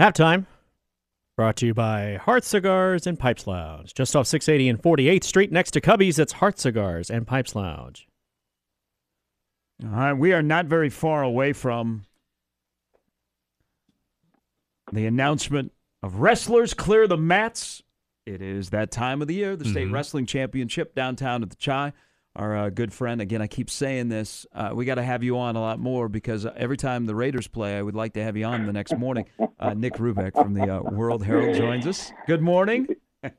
Halftime. Brought to you by Heart Cigars and Pipes Lounge. Just off 680 and 48th Street next to Cubby's, it's Heart Cigars and Pipes Lounge. All right, we are not very far away from the announcement of wrestlers clear the mats. It is that time of the year, the state Mhm. wrestling championship downtown at the CHI. Our uh, good friend, again, I keep saying this, uh, we got to have you on a lot more because every time the Raiders play, I would like to have you on the next morning. Uh, Nick Rubeck from the uh, World Herald joins us. Good morning.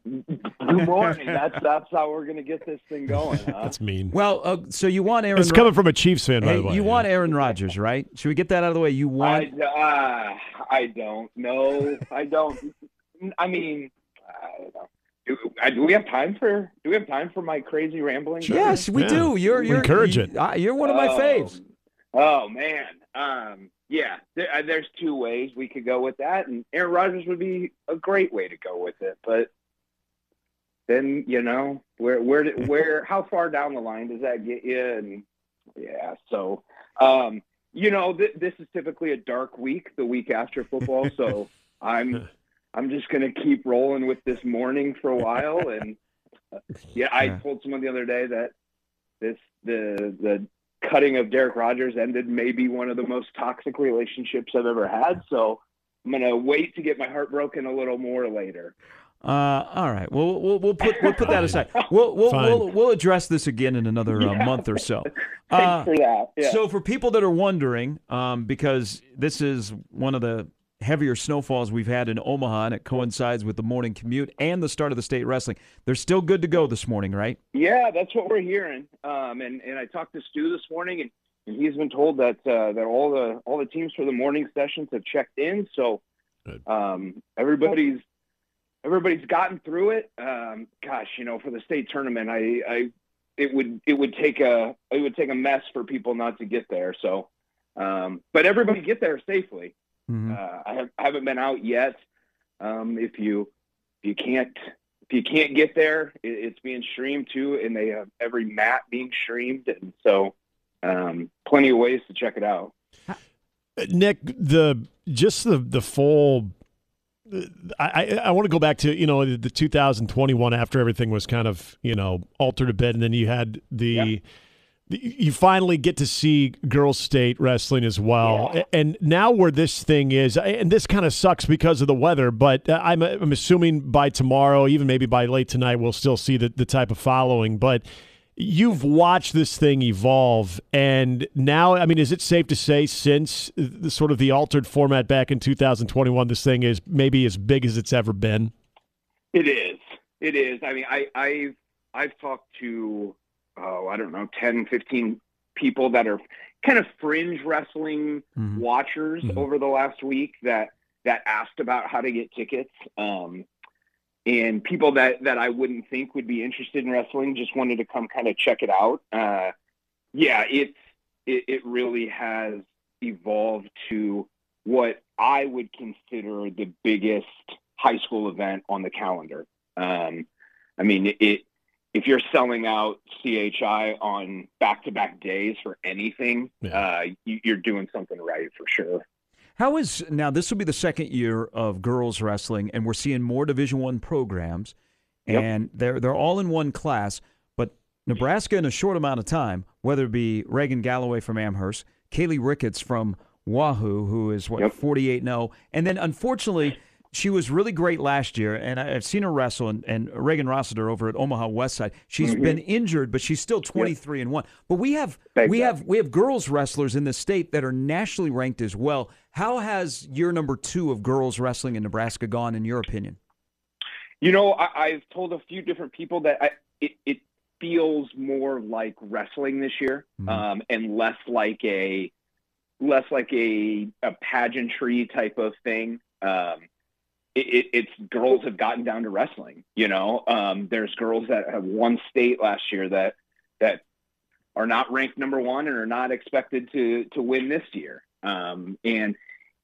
Good morning. That's that's how we're gonna get this thing going. Huh? That's mean. Well, uh, so you want Aaron? It's coming from a Chiefs fan, by the way. you want Aaron Rodgers, right? Should we get that out of the way? You want? I, uh, I don't know. I don't. I mean, I don't know. Do, do we have time for? Do we have time for my crazy rambling? Yes, we Yeah. do. You're you're Encourage you- it. uh, You're one of my Oh, faves. Oh man. Um. Yeah. There, uh, there's two ways we could go with that, and Aaron Rodgers would be a great way to go with it. But then you know where where did- where how far down the line does that get you? And yeah. So um. You know, th- this is typically a dark week, the week after football. So I'm I'm just gonna keep rolling with this morning for a while. And uh, yeah, I Yeah. told someone the other day that this the the cutting of Derek Rogers ended maybe one of the most toxic relationships I've ever had. So I'm gonna wait to get my heart broken a little more later. Uh, all right. Well, we'll we'll put we'll put that aside. We'll we'll we'll, we'll address this again in another uh, Yeah. month or so. Thanks Uh, for that. Yeah. So for people that are wondering, um, because this is one of the heavier snowfalls we've had in Omaha, and it coincides with the morning commute and the start of the state wrestling. They're still good to go this morning, right? Yeah, that's what we're hearing. Um, and and I talked to Stu this morning, and, and he's been told that uh, that all the all the teams for the morning sessions have checked in. So um, everybody's everybody's gotten through it. Um, gosh, you know, for the state tournament, I, I it would it would take a it would take a mess for people not to get there. So, um, but everybody get there safely. Mhm. Uh, I, have, I haven't been out yet. Um, if you if you can't if you can't get there, it, it's being streamed too, and they have every mat being streamed, and so um, plenty of ways to check it out. Nick, the just the the full. I, I, I want to go back to you know the 2021 after everything was kind of you know altered a bit, and then you had the. Yeah. You finally get to see girls' state wrestling as well, Yeah. and now where this thing is, and this kind of sucks because of the weather. But uh, I'm I'm assuming by tomorrow, even maybe by late tonight, we'll still see the, the type of following. But you've watched this thing evolve and now i mean is it safe to say since the sort of the altered format back in 2021 this thing is maybe as big as it's ever been It is. It is. I mean, I, I've I've talked to oh, I don't know, 10, 15 people that are kind of fringe wrestling Mhm. watchers Mhm. over the last week that that asked about how to get tickets. Um, and people that that I wouldn't think would be interested in wrestling just wanted to come kind of check it out. Uh, yeah, it's it, it really has evolved to what I would consider the biggest high school event on the calendar. Um, I mean, it if you're selling out CHI on back-to-back days for anything, Yeah. uh, you, you're doing something right for sure. How is now? This will be the second year of girls wrestling, and we're seeing more Division One programs, Yep. and they're they're all in one class. But Nebraska, in a short amount of time, whether it be Reagan Galloway from Amherst, Kaylee Ricketts from Wahoo, who is what Yep. forty eight zero, and then unfortunately. She was really great last year, and I- I've seen her wrestle. And, and Reagan Rossiter over at Omaha West Side, she's Mhm. been injured, but she's still twenty three and one. But we have Thank we have we have girls wrestlers in the state that are nationally ranked as well. How has year number two of girls wrestling in Nebraska gone, in your opinion? You know, I, I've told a few different people that I, it, it feels more like wrestling this year, Mhm. um, and less like a less like a, a pageantry type of thing. Um, it, it, it's girls have gotten down to wrestling. You know, um, there's girls that have won state last year that that are not ranked number one and are not expected to to win this year. Um, and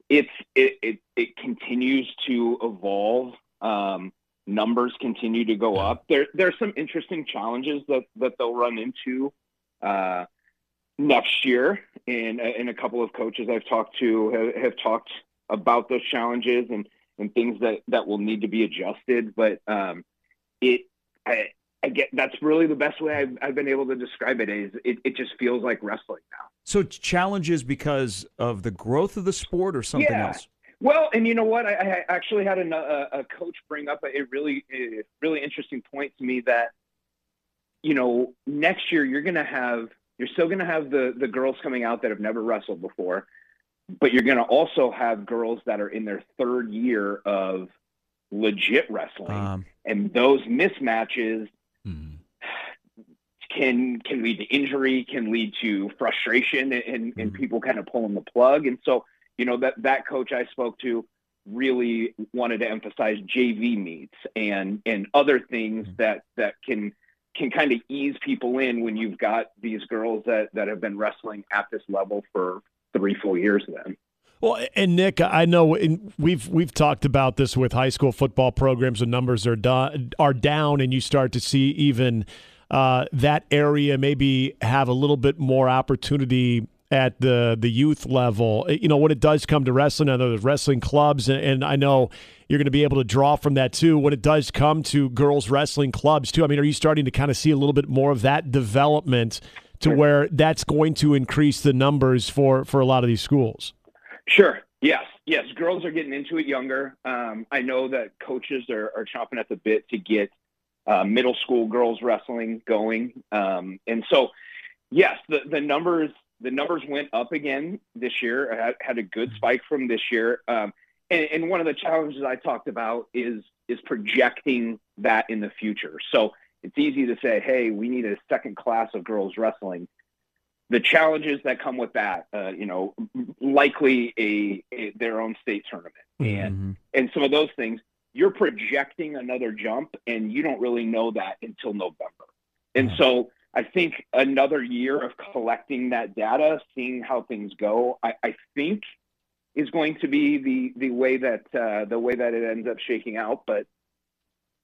it's it, it it continues to evolve. Um, numbers continue to go up. There there's some interesting challenges that that they'll run into uh, next year, and and a couple of coaches I've talked to have, have talked about those challenges and and things that that will need to be adjusted. But um, it, I, I get that's really the best way I've, I've been able to describe it. Is it, it just feels like wrestling now. So challenges because of the growth of the sport or something Yeah. else? Well, and you know what? I, I actually had a, a, a coach bring up a really, a really interesting point to me that, you know, next year you're going to have, you're still going to have the the girls coming out that have never wrestled before, but you're going to also have girls that are in their third year of legit wrestling, Um, and those mismatches Mhm. can can lead to injury, can lead to frustration, and, and Mhm. people kind of pulling the plug. And so, you know, that that coach I spoke to really wanted to emphasize JV meets and and other things that that can can kind of ease people in when you've got these girls that that have been wrestling at this level for three full years. Then, Well, and Nick, I know we've we've talked about this with high school football programs. The numbers are do- are down, and you start to see even uh, that area maybe have a little bit more opportunity at the the youth level. You know, when it does come to wrestling, I know there's wrestling clubs, and, and I know you're going to be able to draw from that too. When it does come to girls wrestling clubs too, I mean, are you starting to kind of see a little bit more of that development to where that's going to increase the numbers for for a lot of these schools? Sure. Yes. Yes. Girls are getting into it younger. Um, I know that coaches are, are chomping at the bit to get uh, middle school girls wrestling going. Um, and so, yes, the, the numbers the numbers went up again this year. I had, had a good spike from this year. Um, and, and one of the challenges I talked about is is projecting that in the future. So it's easy to say, "Hey, we need a second class of girls wrestling." the challenges that come with that, uh, you know, likely a, a their own state tournament and mhm. and some of those things. You're projecting another jump, and you don't really know that until November. And so, I think another year of collecting that data, seeing how things go, I, I think is going to be the the way that uh, the way that it ends up shaking out. But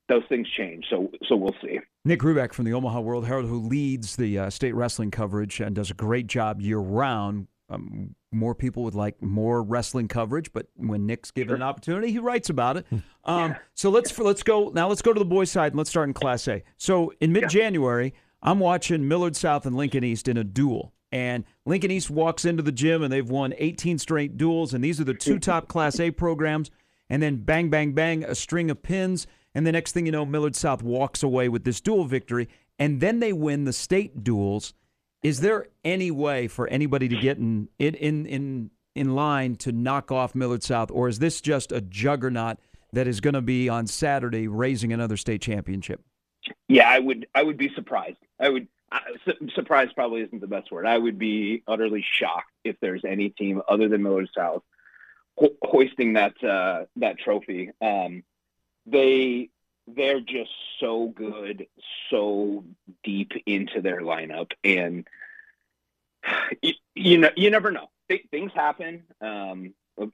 those things change, so so we'll see. Nick Rubeck from the Omaha World Herald, who leads the uh, state wrestling coverage and does a great job year round. Um, more people would like more wrestling coverage, but when Nick's given an opportunity, he writes about it. Um, so let's let's go now. Let's go to the boys' side and let's start in Class A. So in mid-January, I'm watching Millard South and Lincoln East in a duel, and Lincoln East walks into the gym and they've won 18 straight duels, and these are the two top Class A programs. And then bang, bang, bang, a string of pins. And the next thing you know, Millard South walks away with this dual victory. And then they win the state duels. Is there any way for anybody to get in in in in, in line to knock off Millard South, or is this just a juggernaut that is going to be on Saturday raising another state championship? Yeah, I would. I would be surprised. I would. I, su- surprised probably isn't the best word. I would be utterly shocked if there's any team other than Millard South ho- hoisting that uh, that trophy. Um, they they're just so good, so deep into their lineup, and you, you know you never know. Th- things happen. Um,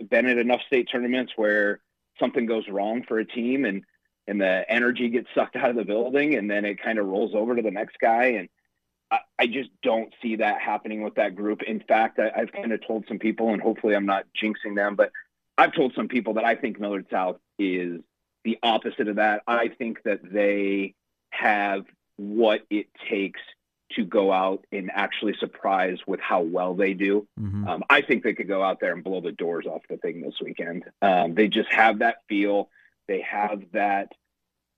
been at enough state tournaments where something goes wrong for a team, and and the energy gets sucked out of the building and then it kind of rolls over to the next guy and I, I just don't see that happening with that group in fact I, i've kind of told some people and hopefully i'm not jinxing them but i've told some people that i think millard south is the opposite of that i think that they have what it takes to go out and actually surprise with how well they do Mm-hmm. um, I think they could go out there and blow the doors off the thing this weekend. Um, they just have that feel. They have that.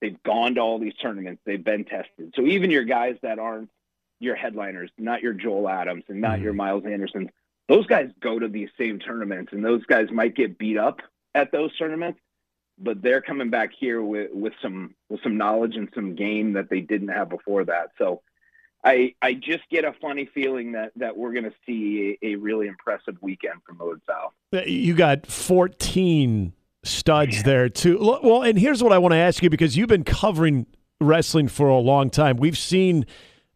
They've gone to all these tournaments. They've been tested. So even your guys that aren't your headliners, not your Joel Adams and not your Miles Andersons, those guys go to these same tournaments, and those guys might get beat up at those tournaments, but they're coming back here with with some with some knowledge and some game that they didn't have before that. So. I, I just get a funny feeling that, that we're going to see a, a really impressive weekend from Millard South. Uh, you got 14 studs there too. Well, and here's what I want to ask you because you've been covering wrestling for a long time. We've seen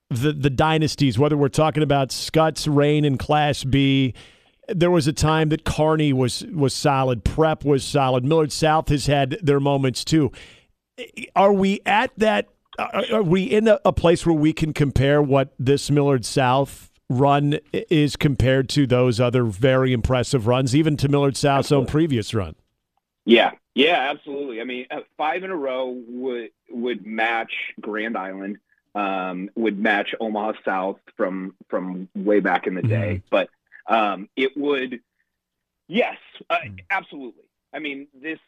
the the dynasties, whether we're talking about Skutt's reign in Class B. There was a time that Kearney was was solid, Prep was solid. Millard South has had their moments too. Are we at that? Are are we in a, a place where we can compare what this Millard South run is compared to those other very impressive runs, even to Millard South's Absolutely. own previous run. Yeah, yeah, absolutely. I mean, uh, five in a row would would match Grand Island, um, would match Omaha South from from way back in the day. But um, it would, yes, uh, absolutely. I mean, this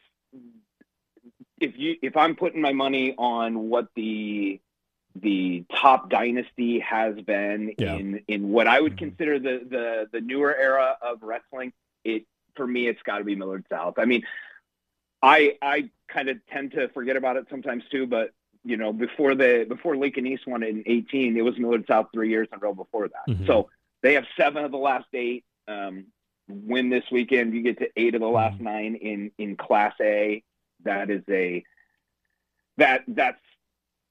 if you if I'm putting my money on what the the top dynasty has been Yeah. in in what I would Mhm. consider the the the newer era of wrestling, it for me it's got to be Millard South. I mean, I I kind of tend to forget about it sometimes too, but you know, before the before Lincoln East won it in 18, it was Millard South three years in a row before that. Mhm. So they have seven of the last eight. Um, win this weekend, you get to eight of the last Mhm. nine in in Class A. That is a that that's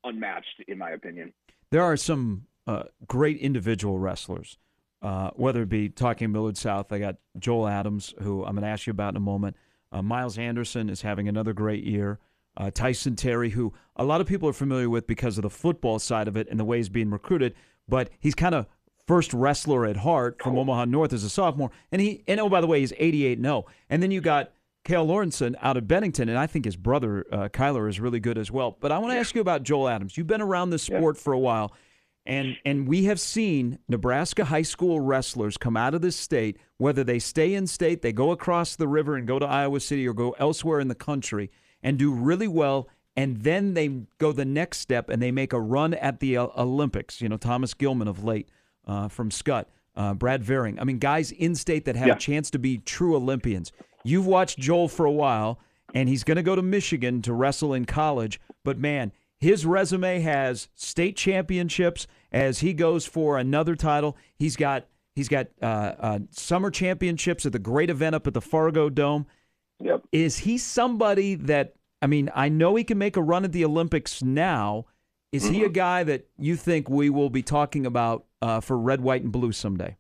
unmatched in my opinion. There are some uh, great individual wrestlers, uh, whether it be talking Millard South. I got Joel Adams, who I'm going to ask you about in a moment. Uh, Miles Anderson is having another great year. Uh, Tyson Terry, who a lot of people are familiar with because of the football side of it and the way he's being recruited, but he's kind of first wrestler at heart from Omaha North as a sophomore. And he, and oh, by the way, he's 88 0. And then you got Kael Lauridsen out of Bennington, and I think his brother uh, Kyler is really good as well. But I want to ask you about Joel Adams. You've been around this Yeah. sport for a while, and and we have seen Nebraska high school wrestlers come out of this state, whether they stay in state, they go across the river and go to Iowa City, or go elsewhere in the country and do really well. And then they go the next step and they make a run at the uh, Olympics. You know, Thomas Gilman of late uh, from Skutt, uh, Brad Varing. I mean, guys in state that have Yeah. a chance to be true Olympians. You've watched Joel for a while, and he's going to go to Michigan to wrestle in college. But man, his resume has state championships as he goes for another title. He's got he's got uh, uh, summer championships at the great event up at the Fargo Dome. Yep. Is he somebody that I mean? I know he can make a run at the Olympics now. Is he a guy that you think we will be talking about uh, for red, white, and blue someday?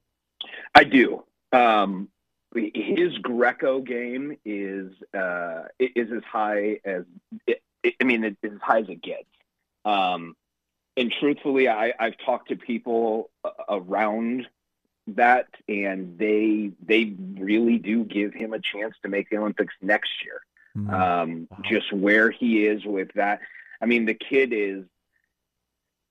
I do. Um, his Greco game is uh, is as high as it, I mean, it's as high as it gets. Um, and truthfully, I, I've talked to people around that, and they they really do give him a chance to make the Olympics next year. Hmm. Um, Wow. Just where he is with that. I mean, the kid is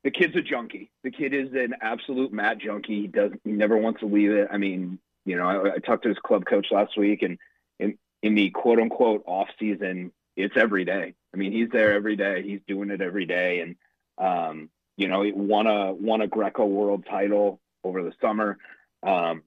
the kid's a junkie. The kid is an absolute mat junkie. He does he never wants to leave it. I mean, you know, I, I talked to his club coach last week, and in in the quote unquote off season, it's every day. I mean, he's there every day. He's doing it every day, and um, you know, he won a won a Greco world title over the summer. Um,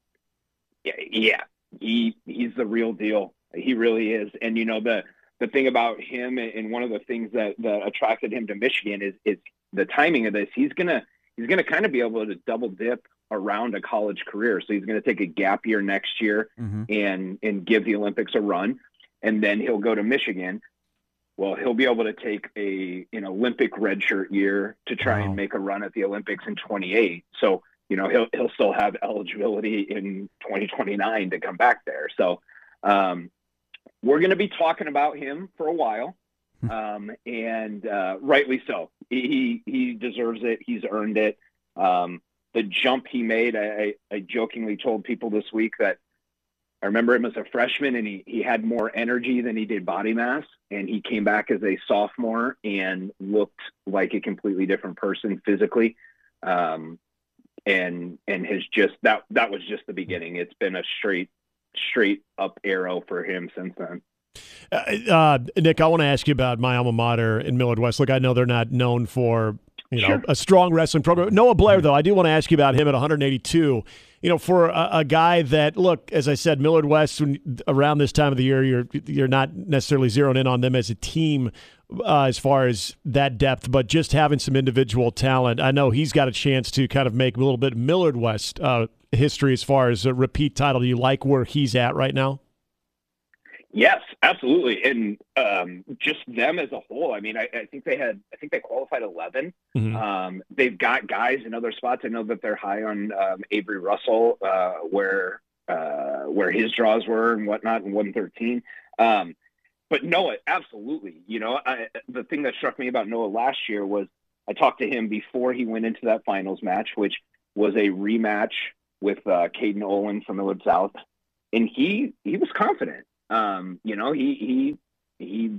yeah, yeah, he he's the real deal. He really is. And you know the the thing about him, and one of the things that that attracted him to Michigan is is the timing of this. He's gonna he's gonna kind of be able to double dip around a college career. So he's gonna take a gap year next year Mhm. and and give the Olympics a run, and then he'll go to Michigan. Well, he'll be able to take a an Olympic redshirt year to try Wow. and make a run at the Olympics in 28. So you know he'll he'll still have eligibility in 2029 to come back there. So um, we're going to be talking about him for a while, um, and uh, rightly so. He he deserves it. He's earned it. Um, the jump he made, I, I, jokingly told people this week that I remember him as a freshman and he, he had more energy than he did body mass. And he came back as a sophomore and looked like a completely different person physically. Um, and, and has just, that, that was just the beginning. It's been a straight, straight up arrow for him since then. Uh, uh, Nick, I want to ask you about my alma mater in Millard West. Look, I know they're not known for you know Sure. a strong wrestling program. Noah Blair, though, I do want to ask you about him at 182. You know, for a, a guy that look, as I said, Millard West. When, around this time of the year, you're you're not necessarily zeroing in on them as a team uh, as far as that depth, but just having some individual talent. I know he's got a chance to kind of make a little bit Millard West uh, history as far as a repeat title. Do you like where he's at right now? Yes, absolutely, and um, just them as a whole. I mean, I, I think they had, I think they qualified eleven. Mhm. Um, they've got guys in other spots. I know that they're high on um, Avery Russell, uh, where uh, where his draws were and whatnot, in one thirteen. Um, but Noah, absolutely. You know, I, the thing that struck me about Noah last year was I talked to him before he went into that finals match, which was a rematch with uh, Caden Olin from Millard South, and he he was confident. Um, you know, he he he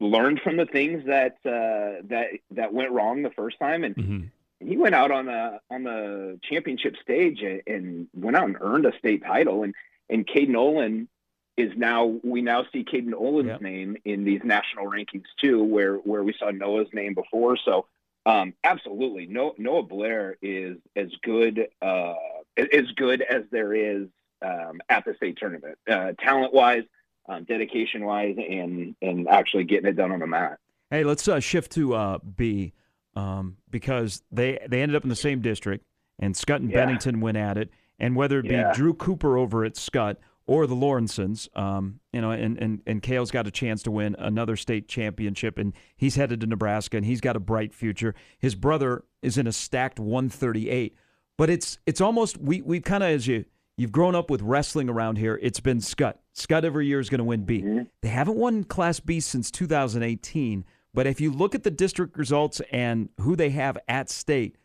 learned from the things that uh, that that went wrong the first time, and Mm-hmm. he went out on the on the championship stage and, and went out and earned a state title. And and Caden Olin is now we now see Caden Olin's Yep. name in these national rankings too, where where we saw Noah's name before. So um, absolutely, no, Noah Blair is as good uh, as good as there is um, at the state tournament, uh, talent wise, um, dedication wise, and and actually getting it done on the mat. Hey, let's uh, shift to uh, B um, because they they ended up in the same district, and Skutt and Yeah. Bennington went at it. And whether it be Yeah. Drew Cooper over at Skutt or the Lauridsens, um, you know, and, and and Kael's got a chance to win another state championship, and he's headed to Nebraska, and he's got a bright future. His brother is in a stacked 138, but it's it's almost we we kind of as you you've grown up with wrestling around here, it's been Skutt. Skutt every year is going to win B. Mhm. They haven't won Class B since 2018. But if you look at the district results and who they have at state,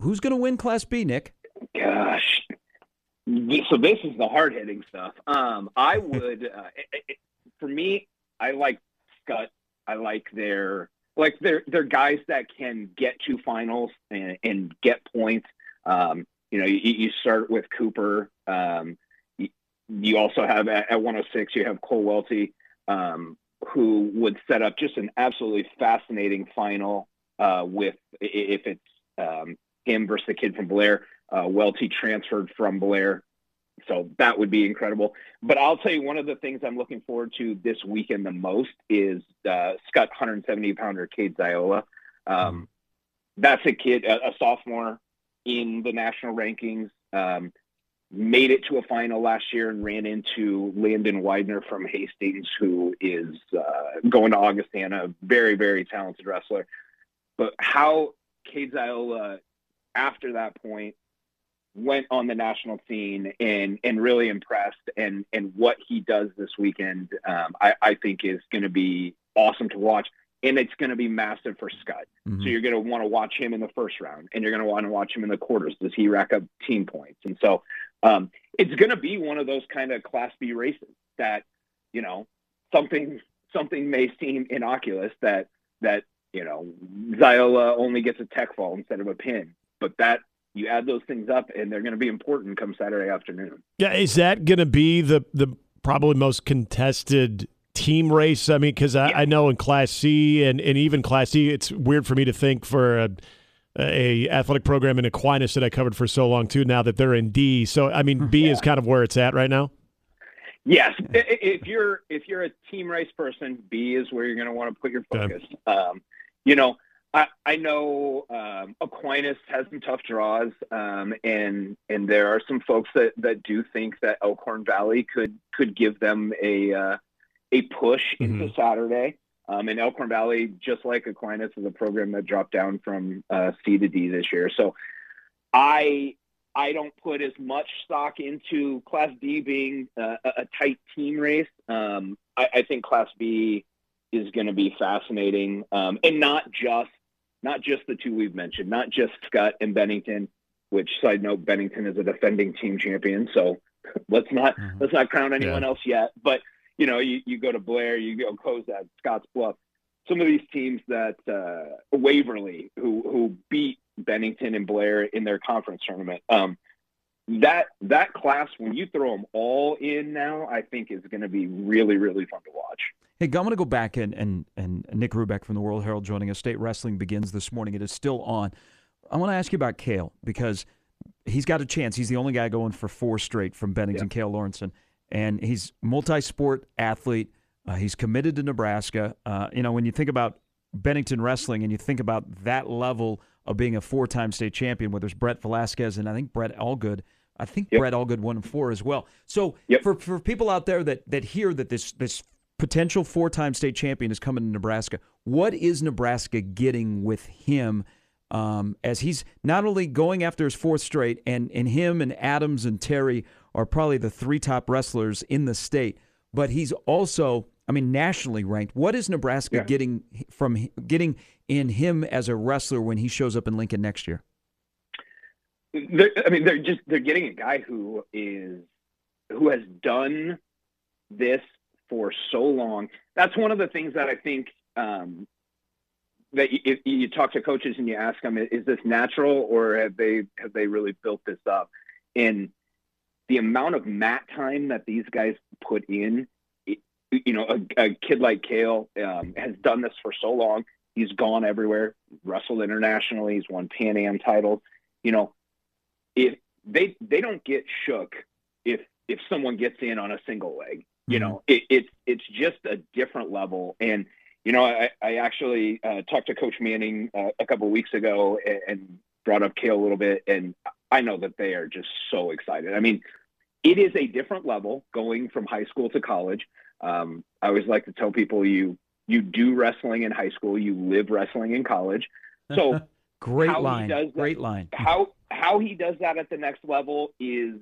who's going to win Class B, Nick? Gosh. So this is the hard hitting stuff. Um, I would, uh, it, it, for me, I like Skutt. I like their like they're they're guys that can get to finals and, and get points. Um, you know, you, you start with Cooper. Um, you, you also have at, at 106, you have Cole Welty, um, who would set up just an absolutely fascinating final uh, with if it's um, him versus the kid from Blair. Uh, Welty transferred from Blair. So that would be incredible. But I'll tell you, one of the things I'm looking forward to this weekend the most is uh, Skutt 170 pounder Cade Ziola. Um, That's a kid, a, a sophomore in the national rankings. Um, made it to a final last year and ran into Landon Widener from Hastings, who is uh, going to Augustana. A very, very talented wrestler. But how Cade Ziola, after that point, went on the national scene and and really impressed and and what he does this weekend um, I, I think is going to be awesome to watch and it's going to be massive for Skutt. Mhm. So you're going to want to watch him in the first round and you're going to want to watch him in the quarters. Does he rack up team points? And so um, it's going to be one of those kind of class B races that, you know, something, something may seem innocuous that, that, you know, Ziola only gets a tech fall instead of a pin, but that you add those things up and they're going to be important come Saturday afternoon. Yeah, is that going to be the the probably most contested team race? I mean, because I, I know in Class C and, and even Class C, it's weird for me to think for a, a athletic program in Aquinas that I covered for so long too. Now that they're in D, so I mean, B is kind of where it's at right now. Yes, if you're if you're a team race person, B is where you're going to want to put your Okay. focus. Um, you know, I I know um, Aquinas has some tough draws, um, and and there are some folks that that do think that Elkhorn Valley could could give them a uh, a push into Saturday. Um, and Elkhorn Valley, just like Aquinas, is a program that dropped down from uh, C to D this year. So I I don't put as much stock into Class D being uh, a, tight team race. Um, I, I think Class B is going to be fascinating, um, and not just not just the two we've mentioned, not just Skutt and Bennington. Which side note, Bennington is a defending team champion, so let's not Mhm. let's not crown anyone Yeah. else yet. But you know, you, you go to Blair, you go Cozad, Scotts Bluff, some of these teams that uh, Waverly, who who beat Bennington and Blair in their conference tournament. Um, that that class, when you throw them all in now, I think is going to be really really fun to watch. Hey, I'm going to go back and, and, and Nick Rubeck from the World Herald joining us. State Wrestling begins this morning. It is still on. I want to ask you about Kael because he's got a chance. He's the only guy going for four straight from Bennington, Kael Lauridsen. And he's multi-sport athlete. Uh, he's committed to Nebraska. Uh, you know, when you think about Bennington wrestling and you think about that level of being a four-time state champion, where there's Brett Velasquez and I think Brett Allgood. I think Yep. Brett Allgood won four as well. So Yep. for for people out there that that hear that this this potential four-time state champion is coming to Nebraska, what is Nebraska getting with him? Um, as he's not only going after his fourth straight, and and him and Adams and Terry are probably the three top wrestlers in the state, but he's also, I mean, nationally ranked. What is Nebraska Yeah. getting from getting in him as a wrestler when he shows up in Lincoln next year? they're, I mean, they're just they're getting a guy who is who has done this for so long. That's one of the things that I think um, that you, if you talk to coaches and you ask them, is this natural or have they have they really built this up? And the amount of mat time that these guys put in, you know, a, a kid like Kael um, has done this for so long. He's gone everywhere, wrestled internationally. He's won Pan Am titles. You know, if they they don't get shook if if someone gets in on a single leg. You mm-hmm. know, it, it's it's just a different level. And you know, I, I actually uh, talked to Coach Manning uh, a couple weeks ago and, and brought up Kael a little bit, and I know that they are just so excited. I mean, it is a different level going from high school to college. Um, I always like to tell people you you do wrestling in high school, you live wrestling in college. So great line, that, great line. How how he does that at the next level is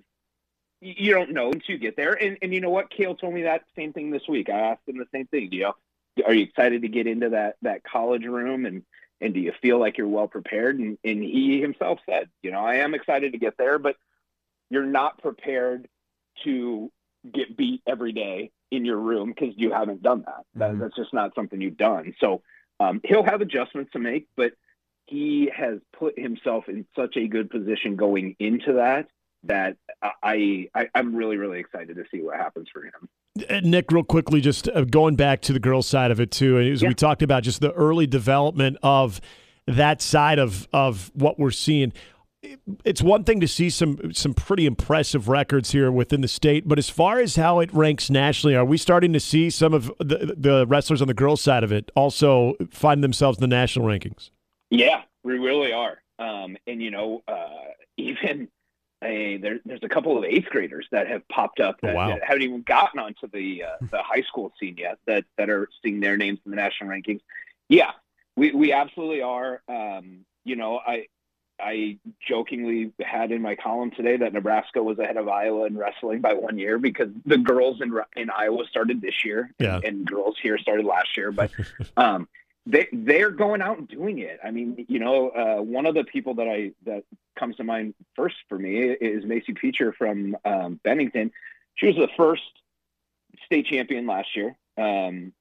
you don't know until you get there. And and you know what? Kael told me that same thing this week. I asked him the same thing. You know, are you excited to get into that that college room and and do you feel like you're well prepared? And and he himself said, you know, I am excited to get there, but you're not prepared to get beat every day in your room because you haven't done that. that. Mm-hmm. That's just not something you've done. So um, he'll have adjustments to make, but he has put himself in such a good position going into that that I, I am really really excited to see what happens for him. Uh, Nick, real quickly, just uh, going back to the girls' side of it too, as yeah. we talked about just the early development of that side of of what we're seeing it's one thing to see some some pretty impressive records here within the state, but as far as how it ranks nationally, are we starting to see some of the, the wrestlers on the girls' side of it also find themselves in the national rankings? Yeah, we really are. Um, and you know, uh, even a, there, there's a couple of eighth graders that have popped up that, oh, wow. that haven't even gotten onto the uh, the high school scene yet that that are seeing their names in the national rankings. Yeah, we we absolutely are. Um, you know, I I jokingly had in my column today that Nebraska was ahead of Iowa in wrestling by one year because the girls in in Iowa started this year, yeah. and, and girls here started last year. But um, they they're going out and doing it. I mean, you know, uh, one of the people that I that comes to mind first for me is Macy Peacher from um, Bennington. She was the first state champion last year, um,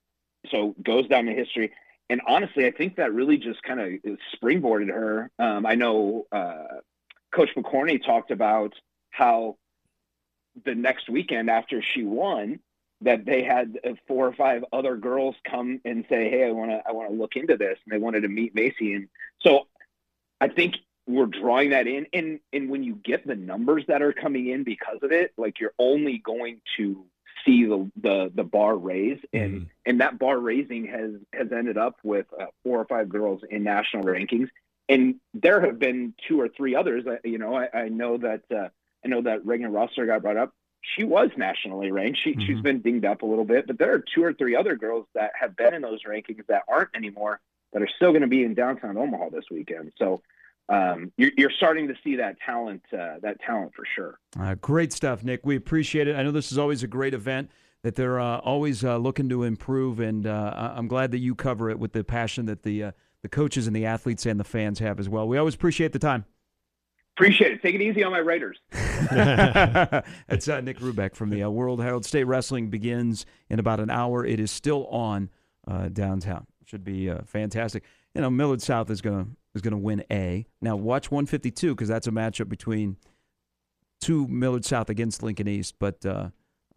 so goes down in history and honestly, I think that really just kind of springboarded her. Um, I know uh, Coach McCorney talked about how the next weekend after she won, that they had uh, four or five other girls come and say, "Hey, I want to, I want to look into this," and they wanted to meet Macy. And so, I think we're drawing that in, and and when you get the numbers that are coming in because of it, like you're only going to see the the, the bar raise, and mm and that bar raising has has ended up with uh, four or five girls in national rankings, and there have been two or three others. Uh, you know, I, I know that uh, I know that Reagan Rosser got brought up. She was nationally ranked. She mm-hmm. she's been dinged up a little bit, but there are two or three other girls that have been in those rankings that aren't anymore that are still going to be in downtown Omaha this weekend. So um, you're, you're, starting to see that talent, uh, that talent for sure. Uh, great stuff, Nick. We appreciate it. I know this is always a great event that they're uh, always uh, looking to improve, and uh, I'm glad that you cover it with the passion that the uh, the coaches and the athletes and the fans have as well. We always appreciate the time. Appreciate it. Take it easy on my Raiders. It's Nick Rubeck from the World Herald. State Wrestling begins in about an hour. It is still on downtown. Should be fantastic. You know, Millard South is going to is going to win A. Now watch 152 because that's a matchup between two Millard South against Lincoln East, but uh,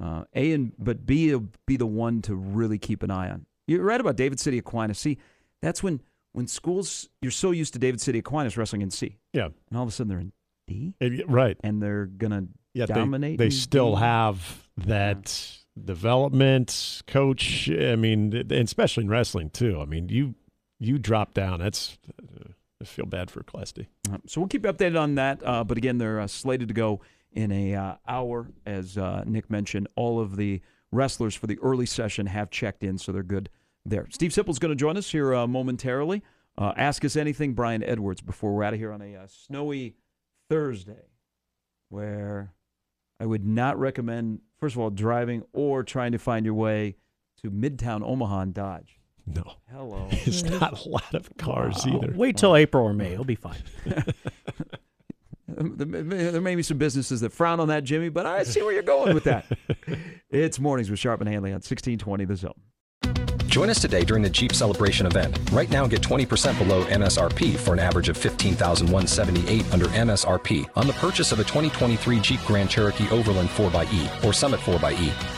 uh, A and but B will be the one to really keep an eye on. You're right about David City Aquinas. See, that's when when schools you're so used to David City Aquinas wrestling in C. Yeah, and all of a sudden they're in D. Right, and they're gonna dominate. They, they still D. have that. Yeah. Development coach. I mean, and especially in wrestling too. I mean, you you drop down. That's I feel bad for Class D. Uh, so we'll keep you updated on that. Uh, but again, they're uh, slated to go in a uh, hour, as uh, Nick mentioned. All of the wrestlers for the early session have checked in, so they're good there. Steve Sipple's going to join us here uh, momentarily. ask us anything, Brian Edwards, before we're out of here on a snowy Thursday, where I would not recommend, first of all, driving or trying to find your way to Midtown Omaha and Dodge. No. Hello. It's mm-hmm. not a lot of cars wow. either. Wait till April or May. It'll be fine. there may be some businesses that frown on that, Jimmy, but I see where you're going with that. it's mornings with Sharp and Hanley on 1620 The Zone. Join us today during the Jeep Celebration event. Right now, get 20% below MSRP for an average of 15178 under MSRP on the purchase of a 2023 Jeep Grand Cherokee Overland 4xE or Summit 4xE.